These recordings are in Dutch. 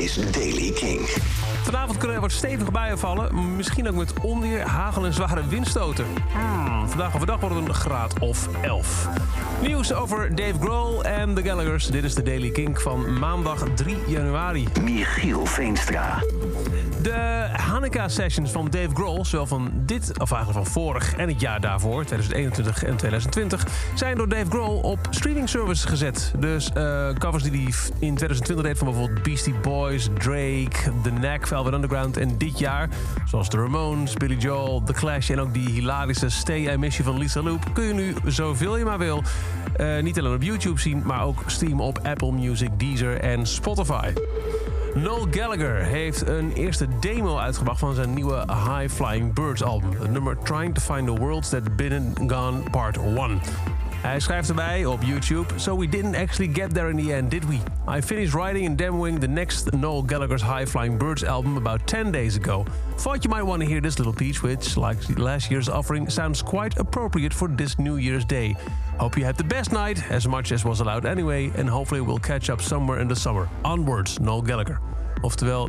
is Daily King. Vanavond kunnen er wat stevige buien vallen. Misschien ook met onweer, hagel en zware windstoten. Hmm, vandaag overdag wordt het een graad of 11. Nieuws over Dave Grohl en de Gallagher's. Dit is de Daily Kink van maandag 3 januari. Michiel Veenstra. De Hanukkah-sessions van Dave Grohl, zowel van dit, of eigenlijk van vorig en het jaar daarvoor, 2021 en 2020, zijn door Dave Grohl op streaming services gezet. Dus eh, covers die hij in 2020 deed van bijvoorbeeld Beastie Boys, Drake, The Knack, Velvet Underground en dit jaar, zoals The Ramones, Billy Joel, The Clash en ook die hilarische Stay I Miss You van Lisa Loop, kun je nu zoveel je maar wil eh, niet alleen op YouTube zien, maar ook streamen op Apple Music, Deezer en Spotify. Noel Gallagher heeft een eerste demo uitgebracht van zijn nieuwe High Flying Birds album. Het nummer Trying to Find the Worlds That Been and Gone Part 1. Hij schrijft erbij op YouTube: So we didn't actually get there in the end, did we? I finished writing and demoing the next Noel Gallagher's High Flying Birds album about 10 days ago. Thought you might want to hear this little piece, which, like last year's offering, sounds quite appropriate for this New Year's Day. Hope you had the best night, as much as was allowed anyway, and hopefully we'll catch up somewhere in the summer. Onwards, Noel Gallagher. Oftewel,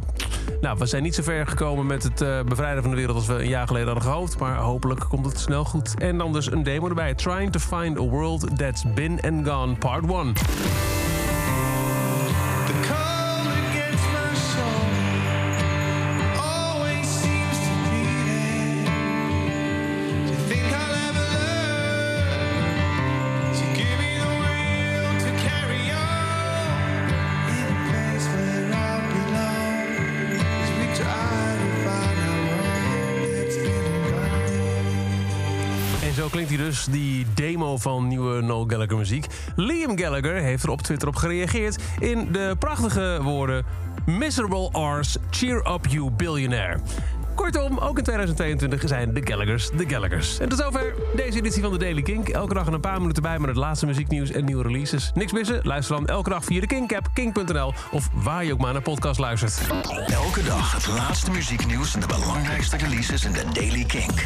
nou, we zijn niet zo ver gekomen met het uh, bevrijden van de wereld als we een jaar geleden hadden gehoopt. Maar hopelijk komt het snel goed. En dan dus een demo erbij. Trying to find a world that's been and gone, part 1. Zo klinkt hij dus, die demo van nieuwe Noel Gallagher muziek. Liam Gallagher heeft er op Twitter op gereageerd in de prachtige woorden... Miserable Ars, cheer up you billionaire. Kortom, ook in 2022 zijn de Gallaghers de Gallaghers. En tot zover deze editie van de Daily Kink. Elke dag een paar minuten bij met het laatste muzieknieuws en nieuwe releases. Niks missen? Luister dan elke dag via de Kink-app, kink.nl... of waar je ook maar naar podcast luistert. Elke dag het laatste muzieknieuws en de belangrijkste releases in de Daily Kink.